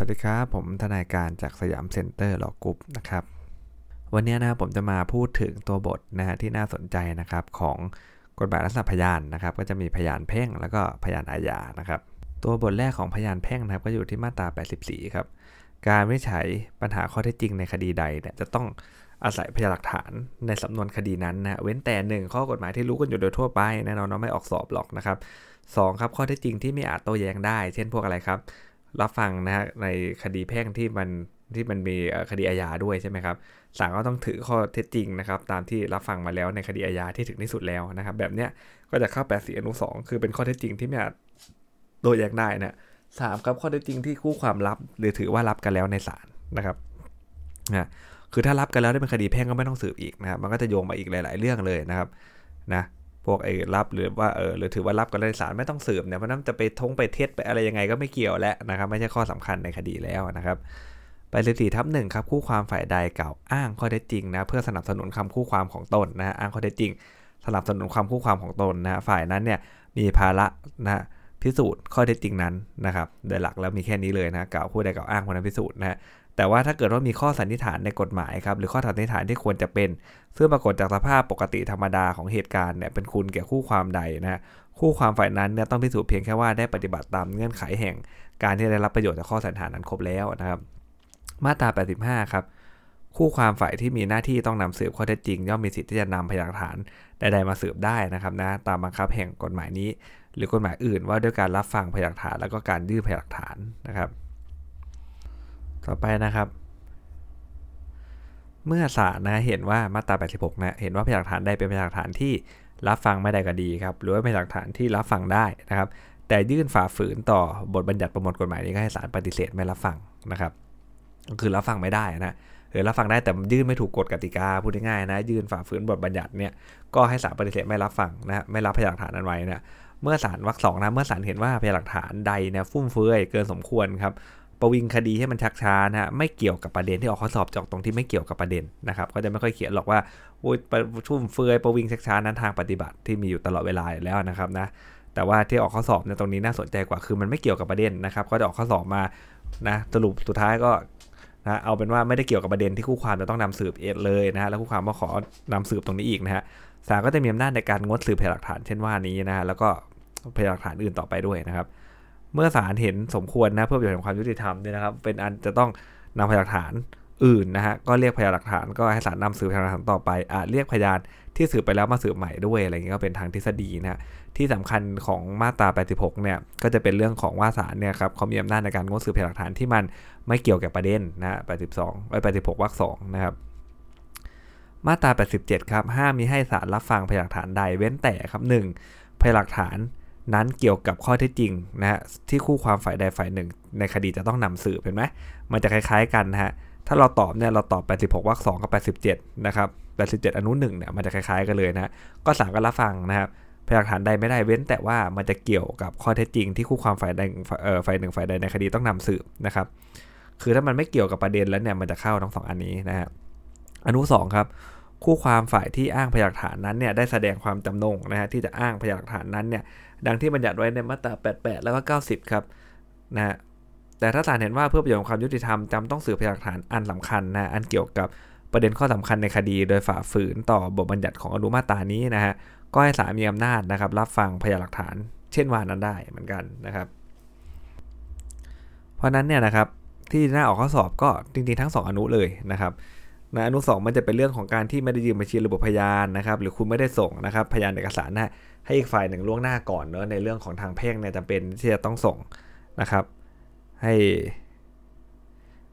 สวัสดีครับ ผมทนายการจาก Siam Center Law Group นะครับ วันนี้นะครับผมจะมาพูดถึงตัวบทนะฮะที่น่าสนใจนะครับของกฎหมายลักษณะพยานนะครับ ก็จะมีพยานแพ่งแล้วก็พยานอาญานะครับ ตัวบทแรกของพยานแพ่งนะครับ ก็อยู่ที่มาตรา 84 ครับ การวินิจฉัยปัญหาข้อเท็จจริงในคดีใดเนี่ยจะต้องอาศัยพยานหลักฐานในสำนวนคดีนั้นนะเว้นแต่หนึ่งข้อกฎหมายที่รู้กันอยู่โดยทั่วไปแน่นอนเราไม่ออกสอบหรอกนะครับสองครับข้อเท็จจริงที่ไม่อาจโต้แย้งได้ เช่นพวกอะไรครับ รับฟังนะฮะในคดีแพ่งที่มันที่มันมีคดีอาญาด้วยใช่ไหมครับศาลก็ต้องถือข้อเท็จจริงนะครับ ตามที่รับฟังมาแล้วในคดีอาญาที่ถึงที่สุดแล้วนะครับ แบบเนี้ยก็จะเข้า8สีอนุ2คือเป็นข้อเท็จจริงที่ไม่อาจโดยแย้งได้นะสามครับข้อเท็จจริงที่คู่ความลับ หรือถือว่ารับกันแล้วในศาลนะครับนะคือถ้ารับกันแล้วได้เป็นคดีแพ่งก็ไม่ต้องสืบอีกนะครับ มันก็จะโยงมาอีกหลาย ๆ เรื่องเลยนะครับนะ พวกไอ้รับหรือว่าเออหรือถือว่ารับกันในศาลไม่ต้องสืบเนี่ยเพราะนั้นจะไปทงไปเท็จไปอะไรยังไงก็ไม่เกี่ยวแล้วนะครับไม่ใช่ข้อสำคัญในคดีแล้วนะครับไปสิบสี่ทับหนึ่งครับคู่ความฝ่ายใดกล่าวอ้างข้อเท็จจริงนะเพื่อสนับสนุนคำคู่ความของตนนะอ้างข้อเท็จจริง สนับสนุนความคู่ความของตนนะฝ่ายนั้นเนี่ยมีภาระนะพิสูจน์ข้อเท็จจริงนั้นนะครับโดยหลักแล้วมีแค่นี้เลยนะกล่าวผู้ใดกล่าวอ้างคนนั้นพิสูจน์นะ แต่ว่าถ้าเกิดว่ามีข้อสันนิษฐานในกฎหมายครับหรือข้อสันนิษฐานที่ควรจะเป็นซึ่งปรากฏจากสภาพปกติธรรมดาของเหตุการณ์เนี่ยเป็นคุณแก่คู่ความใดนะคู่ความฝ่ายนั้นเนี่ยต้องพิสูจน์เพียงแค่ว่าได้ปฏิบัติตามเงื่อนไขแห่ง การที่ได้รับประโยชน์จากข้อสันนิษฐานนั้นครบแล้วนะครับมาตรา 85 ครับคู่ความฝ่ายที่มีหน้าที่ต้องนำสืบข้อเท็จจริงย่อมมีสิทธิ์ที่จะนำพยานหลักฐานใดๆมาสืบได้นะครับนะตามบังคับแห่งกฎหมายนี้ หรือกฎหมายอื่นว่าด้วยการรับฟังพยานหลักฐานแล้วก็การยื่นพยานหลักฐานนะครับ ต่อไปนะครับ เมื่อศาลนะเห็นว่ามาตรา 86 นะเห็นว่าพยานหลักฐานใดเป็นพยานหลักฐานที่รับฟังไม่ได้ก็ดีครับหรือว่าเป็นหลักฐานที่รับฟังได้นะครับ แต่ยื่นฝ่าฝืนต่อบทบัญญัติประมวลกฎหมายนี้ก็ให้ศาลปฏิเสธไม่รับฟังนะครับก็คือรับฟังไม่ได้นะหรือรับฟังได้แต่ยื่นไม่ถูกกฎกติกาพูดง่ายๆนะยื่นฝ่าฝืนบทบัญญัติเนี่ยก็ให้ศาลปฏิเสธไม่รับฟังนะไม่รับพยานหลักฐานนั้นไว้นะเมื่อศาลวรรคสองนะเมื่อศาลเห็นว่าพยานหลักฐานใดเนี่ยฟุ่มเฟือยเกินสมควรครับ ประวิงคดีให้มันชักช้านะฮะไม่เกี่ยวกับประเด็นที่ออกข้อสอบจอกตรงที่ไม่เกี่ยวกับประเด็นนะครับก็จะไม่ค่อยเขียนหรอกว่าวุ้ยชุ่มเฟือยประวิงชักช้านั้นทางปฏิบัติที่มีอยู่ตลอดเวลาแล้วนะครับนะแต่ว่าที่ออกข้อสอบในตรงนี้น่าสนใจกว่าคือมันไม่เกี่ยวกับประเด็นนะครับก็จะออกข้อสอบมานะสรุปสุดท้ายก็นะเอาเป็นว่าไม่ได้เกี่ยวกับประเด็นที่คู่ความจะต้องนำสืบเองเลยนะฮะแล้วคู่ความก็ขอนำสืบตรงนี้อีกนะฮะศาลก็จะมีอำนาจในการงดสืบพยานหลักฐานเช่นว่านี้นะฮะแล้วก็พยานหลักฐานอื่นต่อไปด้วยนะครับ เมื่อศาลเห็นสมควรนะเพื่อประโยชน์ของความยุติธรรมเนี่ยนะครับ เป็นอันจะต้องนำพยานหลักฐานอื่นนะฮะก็เรียกพยานหลักฐานก็ให้ศาลนำสืบพยานหลักฐานต่อไปอาจเรียกพยานที่สืบไปแล้วมาสืบใหม่ด้วยอะไรเงี้ยก็เป็นทางทฤษฎีนะที่สำคัญของมาตรา 86 เนี่ยก็จะเป็นเรื่องของว่าศาลเนี่ยครับเขามีอำนาจในการงดสืบพยานหลักฐานที่มันไม่เกี่ยวกับประเด็นนะ82ไอ้86วรรค2นะครับมาตรา 87 ครับห้ามมีให้ศาลรับฟังพยานหลักฐานใดเว้นแต่ครับ 1. พยานหลักฐาน นั้นเกี่ยวกับข้อเท็จจริงนะฮะที่คู่ความฝ่ายใดฝ่ายหนึ่ง ในคดีจะต้องนำสืบเห็นไหมมันจะคล้ายๆกันนะฮะถ้าเราตอบเนี่ยเราตอบ 86วรรค2กับ 87 นะครับ 87 อนุ1เนี่ยมันจะคล้ายๆกันเลยนะก็สามก็รับฟังนะครับพยานฐานใดไม่ได้เว้น แต่ว่ามันจะเกี่ยวกับข้อเท็จจริง ที่คู่ความฝ่ายใดฝ่ายหนึ่งฝ่ายใดในคดีต้องนำสืบนะครับ คือถ้ามันไม่เกี่ยวกับประเด็นแล้วเนี่ยมันจะเข้าทั้งสองอันนี้นะฮะอนุ2ครับ คู่ความฝ่ายที่อ้างพยานหลักฐานนั้นเนี่ยได้แสดงความจำนงนะฮะที่จะอ้างพยานหลักฐานนั้นเนี่ยดังที่บัญญัติไว้ในมาตรา 88 แล้วก็ 90 ครับนะฮะแต่ถ้าศาลเห็นว่าเพื่อประโยชน์ความยุติธรรมจำต้องสืบพยานหลักฐานอันสำคัญนะอันเกี่ยวกับประเด็นข้อสำคัญในคดี โดยฝ่าฝืนต่อบทบัญญัติของอนุมาตรานี้นะฮะก็ให้ศาลมีอำนาจนะครับรับฟังพยานหลักฐาน เช่นว่านั้นได้เหมือนกันนะครับ เพราะนั้นเนี่ยนะครับที่หน้าออกข้อสอบก็จริงๆทั้ง 2 อนุเลยนะครับ นะอนุสองมันจะเป็นเรื่องของการที่ไม่ได้ยืมบัญชีระบบพยานนะครับ หรือคุณไม่ได้ส่งนะครับ พยานเอกสารนะให้อีกฝ่ายหนึ่งล่วงหน้าก่อนเนอะในเรื่องของทางแพ่งเนี่ยจำเป็นที่จะต้องส่งนะครับ ให้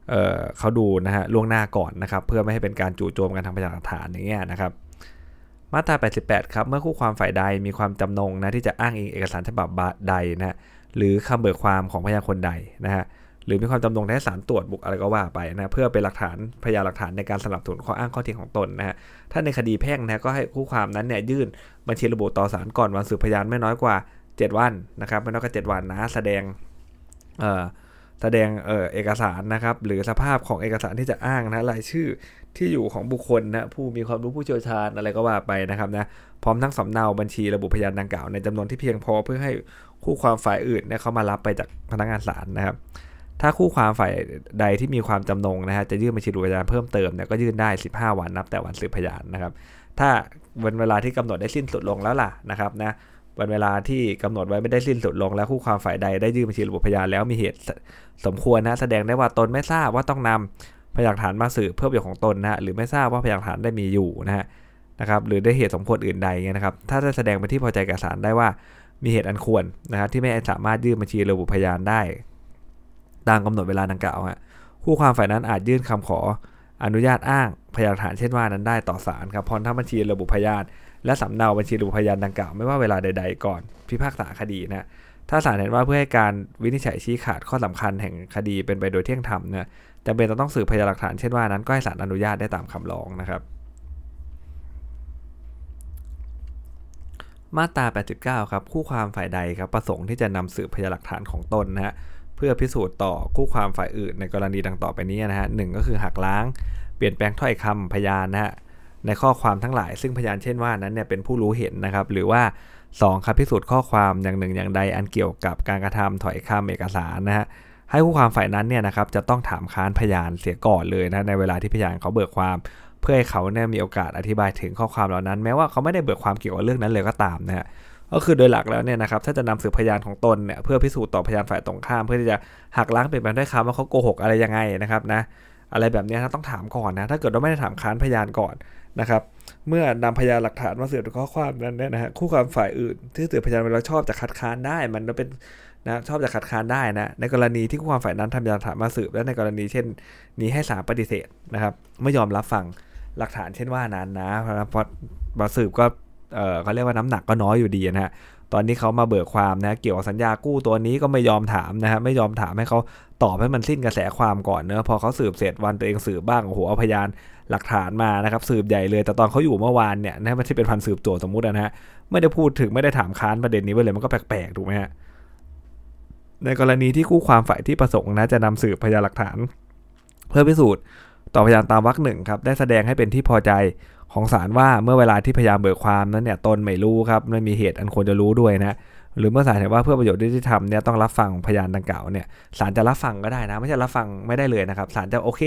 เเขาดูนะฮะล่วงหน้าก่อนนะครับ เพื่อไม่ให้เป็นการจู่โจมกันทางพยานหลักฐานอย่างเงี้ยนะครับ มาตรา 88 ครับ เมื่อคู่ความฝ่ายใดมีความจำนงนะที่จะอ้างอิงเอกสารฉบับใดนะหรือคำเบิกความของพยานคนใดนะฮะ หรือมีความจำนงให้สารตรวจบุกอะไรก็ว่าไปนะเพื่อเป็นหลักฐานพยานหลักฐานในการสนับสนุนข้ออ้างข้อเท็จของตนนะฮะถ้าในคดีแพ่งนะก็ให้คู่ความนั้นเนี่ยยื่นบัญชีระบุต่อศาลก่อนวันสืบพยานไม่น้อยกว่า 7 วันนะครับไม่น้อยกว่า7วันนะแสดงเอ่อแสดงเอ่อเอกสารนะครับหรือสภาพของเอกสารที่จะอ้างนะรายชื่อที่อยู่ของบุคคลนะผู้มีความรู้ผู้เชี่ยวชาญอะไรก็ว่าไปนะครับนะพร้อมทั้งสำเนาบัญชีระบุพยานดังกล่าวในจำนวนที่เพียงพอเพื่อให้คู่ความฝ่ายอื่นเนี่ยเขามารับไปจากพนักงานศาลนะครับ ถ้าคู่ความฝ่ายใดที่มีความจำนงนะฮะจะยื่นบัญชีรูปพยานเพิ่มเติมเนี่ยก็ยื่นได้ 15 วันนับแต่วันสืบพยานนะครับ ถ้าวันเวลาที่กำหนดได้สิ้นสุดลงแล้วล่ะนะครับนะวันเวลาที่กำหนดไว้ไม่ได้สิ้นสุดลง แล้วคู่ความฝ่ายใดได้ยื่นบัญชีระบุพยานแล้วมีเหตุสมควรนะแสดงได้ว่าตนไม่ทราบว่าต้องนำพยานฐานมาสืบเพื่อประโยชน์ของตนนะฮะหรือไม่ทราบว่าพยานฐานได้มีอยู่นะฮะนะครับหรือได้เหตุสมควรอื่นใดเงี้ยนะครับ ถ้าจะแสดงไปที่พอใจกับศาลได้ว่ามีเหตุอันควรนะครับที่ไม่สามารถยื่นบัญชีระบุพยานได้ ตามกำหนดเวลาดังกล่าวฮะคู่ความฝ่ายนั้นอาจยื่นคำขออนุญาตอ้างพยานฐานเช่นว่านั้นได้ต่อศาลครับพร้อมทั้งบัญชีระบุพยานและสำเนาบัญชีระบุพยานดังกล่าวไม่ว่าเวลาใด ๆ ก่อนพิพากษาคดีนะถ้าศาลเห็นว่าเพื่อให้การวินิจฉัยชี้ขาดข้อสำคัญแห่งคดีเป็นไปโดยเที่ยงธรรมเนี่ยจำเป็นต้องสืบพยานหลักฐานเช่นว่านั้นก็ให้ศาลอนุญาตได้ตามคำร้องนะครับ มาตรา 89 ครับ คู่ความฝ่ายใดครับประสงค์ที่จะนำสืบพยานหลักฐานของตนนะฮะ เพื่อพิสูจน์ต่อคู่ความฝ่ายอื่นในกรณีดังต่อไปนี้นะฮะหก็คือหักล้าง เปลี่ยนแปลงถ้อยคำพยานนะฮะในข้อความทั้งหลาย ซึ่งพยานเช่นว่านั้นเนี่ยเป็นผู้รู้เห็นนะครับ หรือว่า 2 ครับพิสูจน์ข้อความอย่างหนึ่งอย่างใดอันเกี่ยวกับการกระทำถอยคำเอกสารนะฮะให้ผู้ความฝ่ายนั้นเนี่ยนะครับจะต้องถามค้านพยานเสียก่อนเลยนะในเวลาที่พยานเขาเบิกความเพื่อให้เขาเนี่ยมีโอกาสอธิบายถึงข้อความเหล่านั้น แม้ว่าเขาไม่ได้เบิกความเกี่ยวกับเรื่องนั้นเลยก็ตามนะฮะ ก็คือโดยหลักแล้วเนี่ยนะครับถ้าจะนำสืบพยานของตนเนี่ยเพื่อพิสูจน์ต่อพยานฝ่ายตรงข้าม เพื่อที่จะหักล้างเปลี่ยนแปลงด้วยคำว่าเขาโกหกอะไรยังไงนะครับนะอะไรแบบนี้ต้องถามก่อนนะถ้าเกิดว่าไม่ได้ถามค้านพยานก่อนนะครับเมื่อนำพยานหลักฐานมาสืบข้อความนั้นเนี่ยนะฮะคู่ความฝ่ายอื่น ที่สืบพยานเวลาชอบจะคัดค้านได้ มันเป็นนะชอบจะคัดค้านได้นะในกรณีที่คู่ความฝ่ายนั้นทำพยานหลักฐานมาสืบและในกรณีเช่น นี้ให้ศาลปฏิเสธนะครับไม่ยอมรับฟังหลักฐานเช่นว่านั้นนะเพราะมาสืบก็ เออเขาเรียกว่าน้ำหนักก็น้อยอยู่ดีนะฮะตอนนี้เขามาเบิกความนะเกี่ยวกับสัญญากู้ตัวนี้ก็ไม่ยอมถามนะฮะไม่ยอมถามให้เขาตอบให้มันสิ้นกระแสความก่อนเนอะพอเขาสืบเสร็จวันตัวเองสืบบ้างโอ้โหเอาพยานหลักฐานมานะครับสืบใหญ่เลย แต่ตอนเขาอยู่เมื่อวานเนี่ยนะมันที่เป็นพันสืบโจทสมมุตินะฮะไม่ได้พูดถึงไม่ได้ถามค้านประเด็นนี้ไว้เลยมันก็แปลกๆถูกไหมฮะในกรณีที่คู่ความฝ่ายที่ประสงค์นะจะนำสืบพยานหลักฐาน เพื่อพิสูจน์ต่อพยานตามวรรคหนึ่งครับได้แสดงให้เป็นที่พอใจ ของศาลว่าเมื่อเวลาที่พยานเบิกความนั้นเนี่ยตนไม่รู้ครับไม่มีเหตุอันควรจะรู้ด้วยนะหรือเมื่อศาลเห็นว่าเพื่อประโยชน์ที่ทำเนี่ยต้องรับฟังพยานดังกล่าวเนี่ยศาลจะรับฟังก็ได้นะ ไม่ใช่รับฟังไม่ได้เลยนะครับศาลจะโอเค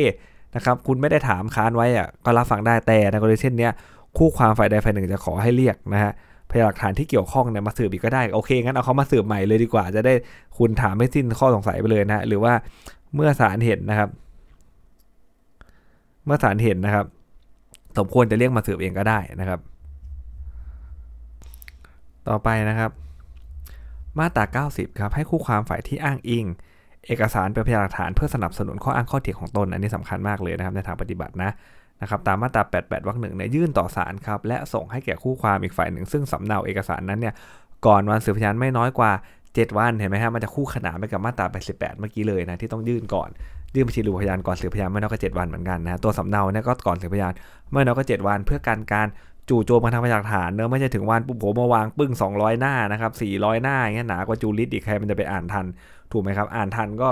นะครับคุณไม่ได้ถามค้านไว้อะก็รับฟังได้แต่ในกรณีเช่นเนี้ยคู่ความฝ่ายใดฝ่ายหนึ่งจะขอให้เรียกนะฮะพยานหลักฐานที่เกี่ยวข้องเนี่ยมาสืบอีกก็ได้โอเคงั้นเอาเขามาสืบใหม่เลยดีกว่า จะได้คุณถามไม่สิ้นข้อสงสัยไปเลยนะหรือว่าเมื่อศาลเห็นนะครับ เมื่อศาลเห็นนะครับ สมควรจะเรียกมาสืบเองก็ได้นะครับ ต่อไปนะครับ มาตรา 90 ครับให้คู่ความฝ่ายที่อ้างอิง เอกสารเป็นพยานหลักฐานเพื่อสนับสนุนข้ออ้างข้อเถียงของตน อันนี้สำคัญมากเลยนะครับในทางปฏิบัตินะนะครับตามมาตรา 88 วรรคหนึ่งเนี่ยยื่นต่อศาลครับและส่งให้แก่คู่ความอีกฝ่ายหนึ่ง ซึ่งสำเนาเอกสารนั้นเนี่ยก่อนวันสืบพยานไม่น้อยกว่า 7 วันเห็นไหมฮะมันจะคู่ขนานไปกับมาตรา 88 เมื่อกี้เลยนะที่ต้องยื่นก่อน ยื่นบัญชีรูปพยานก่อนสืบพยานไม่น้อยกว่า7วันเหมือนกันนะตัวสำเนาเนี่ยก็ก่อนสืบพยานไม่น้อยกว่า7วัน เพื่อการการจู่โจมมาทางพยานฐานเนอะไม่ใช่ถึงวันปุ๊บผมมาวางปึ้ง 200 หน้านะครับ400 หน้าอย่างเงี้ยหนากว่าจูลิตอีกใครมันจะไปอ่านทัน ถูกไหมครับ อ่านทันก็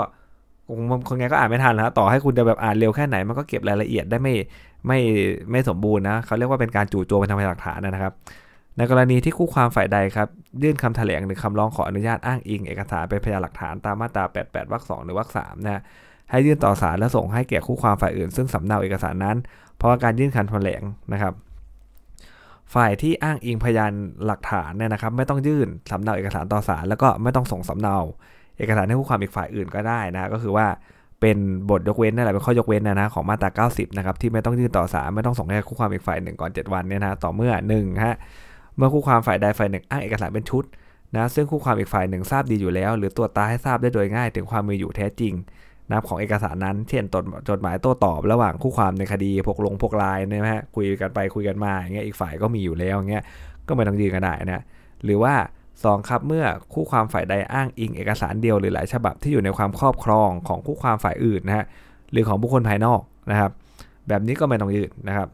คนไงก็อ่านไม่ทันแล้วต่อให้คุณจะแบบอ่านเร็วแค่ไหนมันก็เก็บรายละเอียดได้ไม่ไม่ไม่สมบูรณ์นะเขาเรียกว่าเป็นการจู่โจมมาทางพยานหลักฐานนะครับในกรณีที่คู่ความฝ่ายใดครับยื่นคำแถลงหรือคำร้องขออนุญาตอ้างอิงเอกสารเป็นพยานหลักฐานตามมาตรา 88 วรรค 2 หรือวรรค 3 นะ ให้ยื่นต่อศาลและส่งให้แก่คู่ความฝ่ายอื่น ซึ่งสำเนาเอกสารนั้น เพราะการยื่นคำแถลงนะครับ ฝ่ายที่อ้างอิงพยานหลักฐานเนี่ยนะครับ ไม่ต้องยื่นสำเนาเอกสารต่อศาลแล้วก็ไม่ต้องส่งสำเนา เอกสารให้คู่ความอีกฝ่ายอื่นก็ได้นะก็คือว่าเป็นบทยกเว้นนั่นแหละเป็นข้อยกเว้นนะนะของมาตรา90นะครับที่ไม่ต้องยื่นต่อศาลไม่ต้องส่งให้คู่ความอีกฝ่ายหนึ่งก่อน 7 วันเนี่ยนะต่อเมื่อ1ฮะเมื่อคู่ความฝ่ายใดฝ่ายหนึ่งอ้างเอกสารเป็นชุดนะซึ่งคู่ความอีกฝ่ายหนึ่งทราบดีอยู่แล้ว หรือตัวตาให้ทราบได้โดยง่ายถึงความมีอยู่แท้จริง นะของเอกสารนั้น เช่นจดหมายโต้ตอบระหว่างคู่ความในคดีพวกลงพวกลายนะฮะคุยกันไปคุยกันมาอย่างเงี้ยอีกฝ่ายก็มีอยู่แล้วอย่างเงี้ยก็ไม่ต้องยืนกันได้นะหรือว่า 2 ครับเมื่อคู่ความฝ่ายใดอ้างอิงเอกสารเดียวหรือหลายฉบับที่อยู่ในความครอบครองของคู่ความฝ่ายอื่นนะฮะหรือของบุคคลภายนอกนะครับ แบบนี้ก็ไม่ต้องยืนนะครับ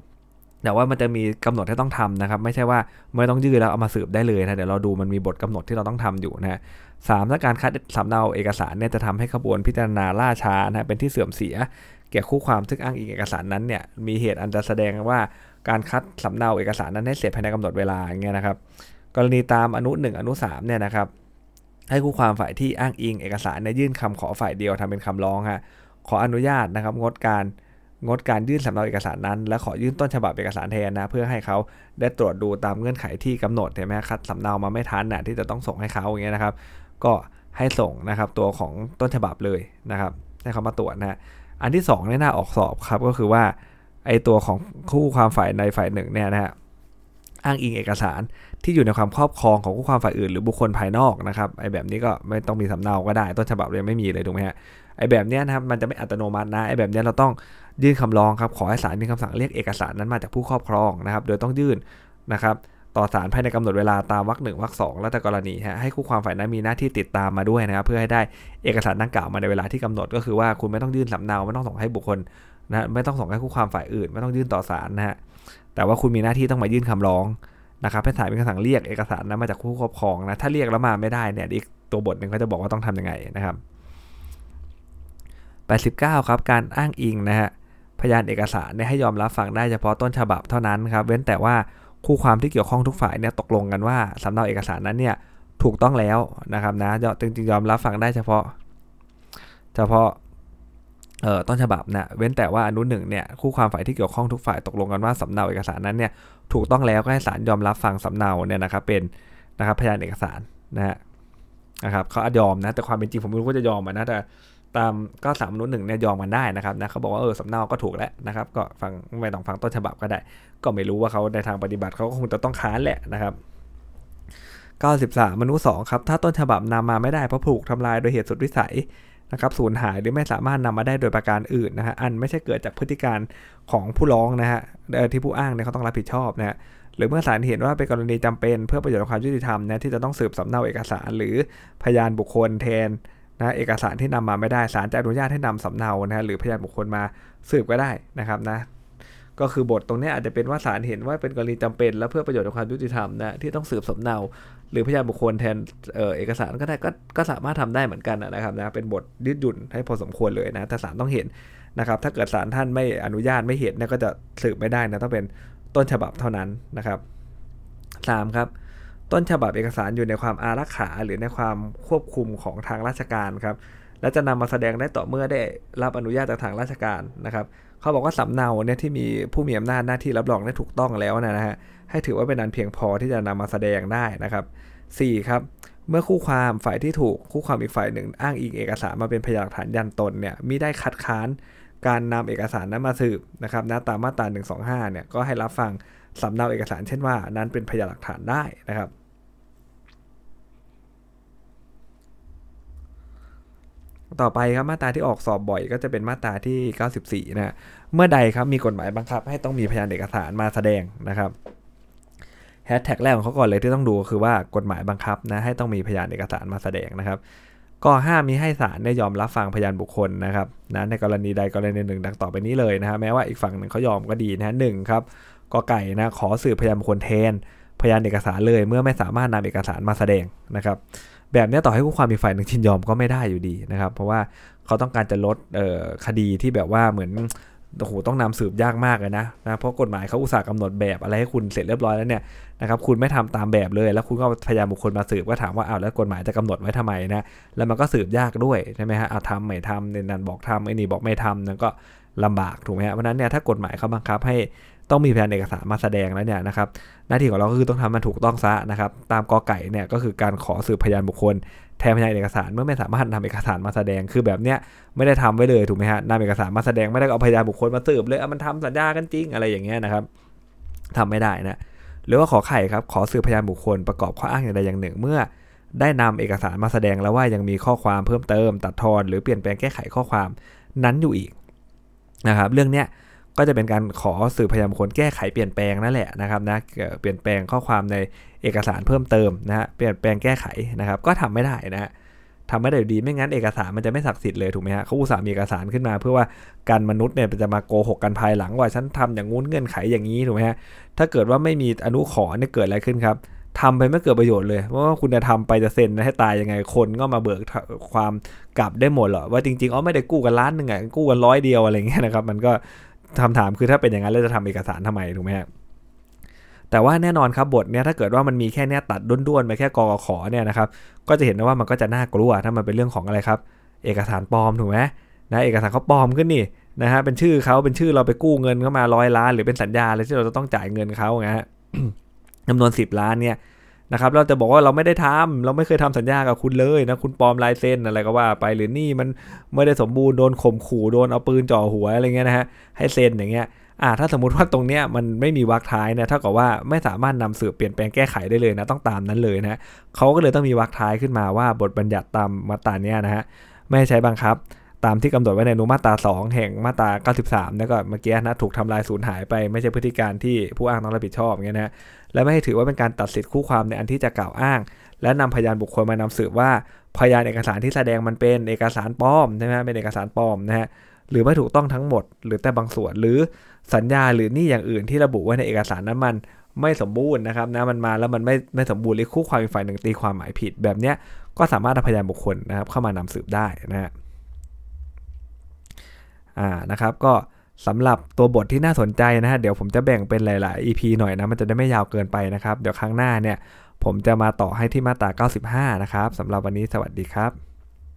แต่ว่ามันจะมีกำหนดที่ต้องทำนะครับ ไม่ใช่ว่าไม่ต้องยืดแล้วเอามาสืบได้เลยนะเดี๋ยวเราดูมันมีบทกำหนดที่เราต้องทำอยู่นะสามถ้าการคัดสำเนาเอกสารเนี่ยจะทำให้ขบวนพิจารณาล่าช้านะเป็นที่เสื่อมเสียแก่คู่ความซึ่งอ้างอิงเอกสารนั้นเนี่ยมีเหตุอันจะแสดงว่าการคัดสำเนาเอกสารนั้นให้เสร็จภายในกำหนดเวลาอย่างเงี้ยนะครับ กรณีตามอนุ 1 อนุ3เนี่ยนะครับให้คู่ความฝ่ายที่อ้างอิงเอกสารในยื่นคำขอฝ่ายเดียวทำเป็นคำร้องฮะขออนุญาตนะครับงดการ งดการยื่นสำเนาเอกสารนั้น และขอยื่นต้นฉบับเอกสารแทนนะ เพื่อให้เขาได้ตรวจดูตามเงื่อนไขที่กำหนดเห็นไหมคัดสำเนามาไม่ทันนะที่จะต้องส่งให้เขาอย่างเงี้ยนะครับ ก็ให้ส่งนะครับตัวของต้นฉบับเลยนะครับให้เขามาตรวจนะฮะอันที่2เนี่ยน่าออกสอบครับก็คือว่าไอตัวของคู่ความฝ่ายในฝ่ายหนึ่งเนี่ยนะฮะอ้างอิงเอกสารที่อยู่ในความครอบครองของคู่ความฝ่ายอื่นหรือบุคคลภายนอกนะครับไอแบบนี้ก็ไม่ต้องมีสำเนาก็ได้ต้นฉบับเลยไม่มีเลยถูกไหมฮะไอแบบนี้นะครับมันจะไม่อัตโนมัตินะไอแบบนี้เราต้อง ยื่นคำร้องครับขอให้ศาลมีคำสั่งเรียกเอกสารนั้นมาจากผู้ครอบครองนะครับ โดยต้องยื่นนะครับต่อศาลภายในกำหนดเวลาตามวรรคหนึ่งวรรคสองแล้วแต่กรณีฮะให้คู่ความฝ่ายนั้นมีหน้าที่ติดตามมาด้วยนะครับเพื่อให้ได้เอกสารดังกล่าวมาในเวลาที่กำหนดก็คือว่าคุณไม่ต้องยื่นสำเนาไม่ต้องส่งให้บุคคลนะไม่ต้องส่งให้คู่ความฝ่ายอื่น ไม่ต้องยื่นต่อศาลนะฮะแต่ว่าคุณมีหน้าที่ต้องมายื่นคำร้องนะครับให้ศาลมีคำสั่งเรียกเอกสารนั้นมาจากผู้ครอบครองนะถ้าเรียกแล้วมาไม่ได้เนี่ยอีกตัวบทหนึ่งเขาจะบอกว่าต้องทํำยังไงนะครับ89ครับการอ้างอิงนะฮะ พยานเอกสารเนี่ยให้ยอมรับฟังได้เฉพาะต้นฉบับเท่านั้นครับ เว้นแต่ว่าคู่ความที่เกี่ยวข้องทุกฝ่ายเนี่ยตกลงกันว่าสำเนาเอกสารนั้นเนี่ยถูกต้องแล้วนะครับนะจริงๆยอมรับฟังได้เฉพาะ เฉพาะเอ่อต้นฉบับนะเว้นแต่ว่าอนุหนึ่งเนี่ยคู่ความฝ่ายที่เกี่ยวข้องทุกฝ่ายตกลงกันว่าสำเนาเอกสารนั้นเนี่ยถูกต้องแล้วก็ให้ศาลยอมรับฟังสำเนาเนี่ยนะครับเป็นนะครับพยานเอกสารนะฮะนะครับเขายอมนะแต่ความเป็นจริงผมไม่รู้ว่าจะยอมนะแต่ ตามก็สามนุษย์หนึ่งเนี่ยยอมกันได้นะครับนะเขาบอกว่าเออสำเนาก็ถูกแล้วนะครับก็ฟังไม่ต้องฟังต้นฉบับก็ได้ ก็ไม่รู้ว่าเขาในทางปฏิบัติเขาก็คงจะต้องค้านแหละนะครับ93มนุษย์2ครับถ้าต้นฉบับนำมาไม่ได้เพราะถูกทำลายโดยเหตุสุดวิสัยนะครับสูญหายหรือไม่สามารถนำมาได้โดยประการอื่นนะฮะอันไม่ใช่เกิดจากพฤติการของผู้ร้องนะฮะที่ผู้อ้างเนี่ยเขาต้องรับผิดชอบนะฮะหรือเมื่อศาลเห็นว่าเป็นกรณีจำเป็นเพื่อประโยชน์ความยุติธรรมนะที่จะต้องสืบสำเนาเอกสารหรือพยานบุคคลแทน นะเอกสารที่นำมาไม่ได้ศาลจะอนุญาตให้นำสำเนานะหรือพยานบุคคลมาสืบก็ได้นะครับนะก็คือบทตรงนี้อาจจะเป็นว่าศาลเห็นว่าเป็นกรณีจำเป็น และเพื่อประโยชน์ของความยุติธรรมนะที่ต้องสืบสำเนา หรือพยานบุคคลแทนเออเอกสารก็ได้ก็ก็สามารถทำได้เหมือนกันนะครับนะเป็นบทยืดหยุ่นให้พอสมควรเลยนะแต่ศาลต้องเห็นนะครับ ถ้าเกิดศาลท่านไม่อนุญาตไม่เห็นเนี่ยก็จะสืบไม่ได้นะต้องเป็นต้นฉบับเท่านั้นนะครับ3ครับ ต้นฉบับเอกสารอยู่ในความอารักขาหรือในความควบคุมของทางราชการครับและจะนำมาแสดงได้ต่อเมื่อได้รับอนุญาตจากทางราชการนะครับเขาบอกว่าสำเนาเนี่ยที่มีผู้มีอำนาจหน้าที่รับรองได้ถูกต้องแล้วนะฮะให้ถือว่าเป็นอันเพียงพอที่จะนำมาแสดงได้นะครับ4ครับเมื่อคู่ความฝ่ายที่ถูกคู่ความอีกฝ่ายหนึ่ง อ้างอิงเอกสารมาเป็นพยานหลักฐานยันตนเนี่ยมิได้คัดค้านการนำเอกสารนั้นมาสืบนะครับนะตามมาตรา125เนี่ยก็ให้รับฟัง สำเนาเอกสารเช่นว่า นั้นเป็นพยานหลักฐานได้นะครับ ต่อไปครับมาตราที่ออกสอบบ่อยก็จะเป็นมาตราที่ 94 นะ เมื่อใดครับมีกฎหมายบังคับ ให้ต้องมีพยานเอกสารมาแสดงนะครับแฮชแท็กแรกของเขาก่อนเลยที่ต้องดูคือว่ากฎหมายบังคับนะให้ต้องมีพยานเอกสารมาแสดงนะครับก็ห้ามมีให้ศาลได้ยอมรับฟังพยานบุคคลนะครับนะในกรณีใดกรณีหนึ่งดังต่อไปนี้เลยนะฮะแม้ว่าอีกฝั่งหนึ่งเขายอมก็ดีนะฮะหนึ่งครับ กอไก่นะขอสืบพยานบุคคลแทนพยานเอกสารเลย เมื่อไม่สามารถนำเอกสารมาแสดงนะครับ แบบนี้ต่อให้คู่ความมีฝ่ายหนึ่งชินยอมก็ไม่ได้อยู่ดีนะครับ เพราะว่าเขาต้องการจะลดคดีที่แบบว่าเหมือนโอ้โหต้องนำสืบยากมากเลยนะนะ เพราะกฎหมายเขาอุตส่าห์กำหนดแบบอะไรให้คุณเสร็จเรียบร้อยแล้วเนี่ยนะครับคุณไม่ทำตามแบบเลย แล้วคุณก็พยายามบุคคลมาสืบก็ถามว่าอ้าวแล้วกฎหมายจะกำหนดไว้ทำไมนะแล้วมันก็สืบยากด้วยใช่ไหมฮะเอาทำไม่ทำในนั้นบอกทำไอ้นี่บอกไม่ทำนั่นก็ลำบากถูกไหมฮะเพราะนั้นเนี่ยถ้ากฎหมายเขาบังคับให้ ต้องมีพยานเอกสารมาแสดงแล้วเนี่ยนะครับหน้าที่ของเราก็คือต้องทำมันถูกต้องซะนะครับ ตามกอไก่เนี่ยก็คือการขอสืบพยานบุคคล แทนพยานเอกสารเมื่อไม่สามารถนำเอกสารมาแสดงคือแบบเนี้ยไม่ได้ทำไว้เลยถูกไหมฮะนำเอกสารมาแสดงไม่ได้เอาพยานบุคคลมาสืบเลยมันทำสัญญากันจริงอะไรอย่างเงี้ยนะครับทำไม่ได้นะหรือว่าขอไข่ครับขอสืบพยานบุคคลประกอบข้ออ้างอย่างใดอย่างหนึ่งเมื่อได้นำเอกสารมาแสดงแล้วว่ายังมีข้อความเพิ่มเติม ตัดทอนหรือเปลี่ยนแปลงแก้ไขข้อความนั้นอยู่อีกนะครับ เรื่องเนี้ย ก็จะเป็นการขอสืบพยานบุคคลแก้ไขเปลี่ยนแปลงนั่นแหละนะครับนะเปลี่ยนแปลงข้อความในเอกสารเพิ่มเติมนะฮะเปลี่ยนแปลงแก้ไขนะครับ ก็ทำไม่ได้นะฮะทำไม่ได้ดีไม่งั้นเอกสารมันจะไม่ศักดิ์สิทธิ์เลยถูกไหมฮะเขาอุตส่าห์มีเอกสารขึ้นมา เพื่อว่าการมนุษย์เนี่ยจะมาโกหกกันภายหลังว่าฉันทำอย่างงู้นเงื่อนไขอย่างนี้ถูกไหมฮะถ้าเกิดว่าไม่มีอนุขอเนี่ยเกิดอะไรขึ้นครับทำไปไม่เกิดประโยชน์เลยเพราะว่าคุณจะทำไปจะเซ็นให้ตายยังไงคนก็มาเบิกความกลับได้หมดหรอว่าจริงๆอ๋อไม่ได้กู้กันล้านหนึ่งไงกู้กันร้อยเดียวอะไรเงี้ยนะครับ มันก็ คำถามคือถ้าเป็นอย่างนั้นแล้วจะทำเอกสารทำไมถูกไหมแต่ว่าแน่นอนครับบทเนี้ยถ้าเกิดว่ามันมีแค่เนี้ยตัดด้วนๆไปแค่กกขเนี่ยนะครับก็จะเห็นได้ว่ามันก็จะน่ากลัวถ้ามันเป็นเรื่องของอะไรครับ เอกสารปลอมถูกไหมนะเอกสารเขาปลอมขึ้นนี่นะฮะเป็นชื่อเขาเป็นชื่อเราไปกู้เงินเข้ามาร้อยล้าน หรือเป็นสัญญาอะไรที่เราจะต้องจ่ายเงินเขาไงฮะจำนวน 10 ล้านเนี่ย นะครับเราจะบอกว่าเราไม่ได้ทำเราไม่เคยทำสัญญากับคุณเลยนะคุณปลอมลายเซ็นอะไรก็ว่าไปหรือนี่มันไม่ได้สมบูรณ์โดนข่มขู่โดนเอาปืนจ่อหัวอะไรเงี้ยนะฮะให้เซ็นอย่างเงี้ยอ่าถ้าสมมติว่าตรงเนี้ยมันไม่มีวรรคท้ายเนี่ยเท่ากับว่าไม่สามารถนำสืบเปลี่ยนแปลงแก้ไขได้เลยนะต้องตามนั้นเลยนะเขาก็เลยต้องมีวรรคท้ายขึ้นมาว่าบทบัญญัติตามมาตราเนี้ยนะฮะไม่ใช้บังคับ ตามที่กำหนดไว้ในอนุมาตรา 2 แห่งมาตรา 93 แล้วก็เมื่อกี้นะถูกทำลายสูญหายไปไม่ใช่พฤติการที่ผู้อ้างต้องรับผิดชอบอย่างเงี้ยนะและไม่ให้ถือว่าเป็นการตัดสิทธิคู่ความในอันที่จะกล่าวอ้าง และนำพยานบุคคลมานำสืบว่าพยานเอกสารที่แสดงมันเป็นเอกสารปลอมใช่ไหมเป็นเอกสารปลอมนะฮะหรือไม่ถูกต้องทั้งหมด หรือแต่บางส่วนหรือสัญญาหรือนี่อย่างอื่นที่ระบุไว้ในเอกสารนั้นมันไม่สมบูรณ์นะครับนะมันมาแล้วมันไม่ไม่สมบูรณ์หรือคู่ความอีกฝ่ายหนึ่งตีความหมายผิด แบบเนี้ยก็สามารถเอาพยานบุคคลนะครับเข้ามานำสืบได้นะฮะ อ่านะครับก็สำหรับตัวบทที่น่าสนใจนะฮะเดี๋ยวผมจะแบ่งเป็นหลาย ๆ EP หน่อยนะมันจะได้ไม่ยาวเกินไปนะครับ เดี๋ยวครั้งหน้าเนี่ย ผมจะมาต่อให้ที่มาตรา95 นะครับสำหรับวันนี้สวัสดีครับ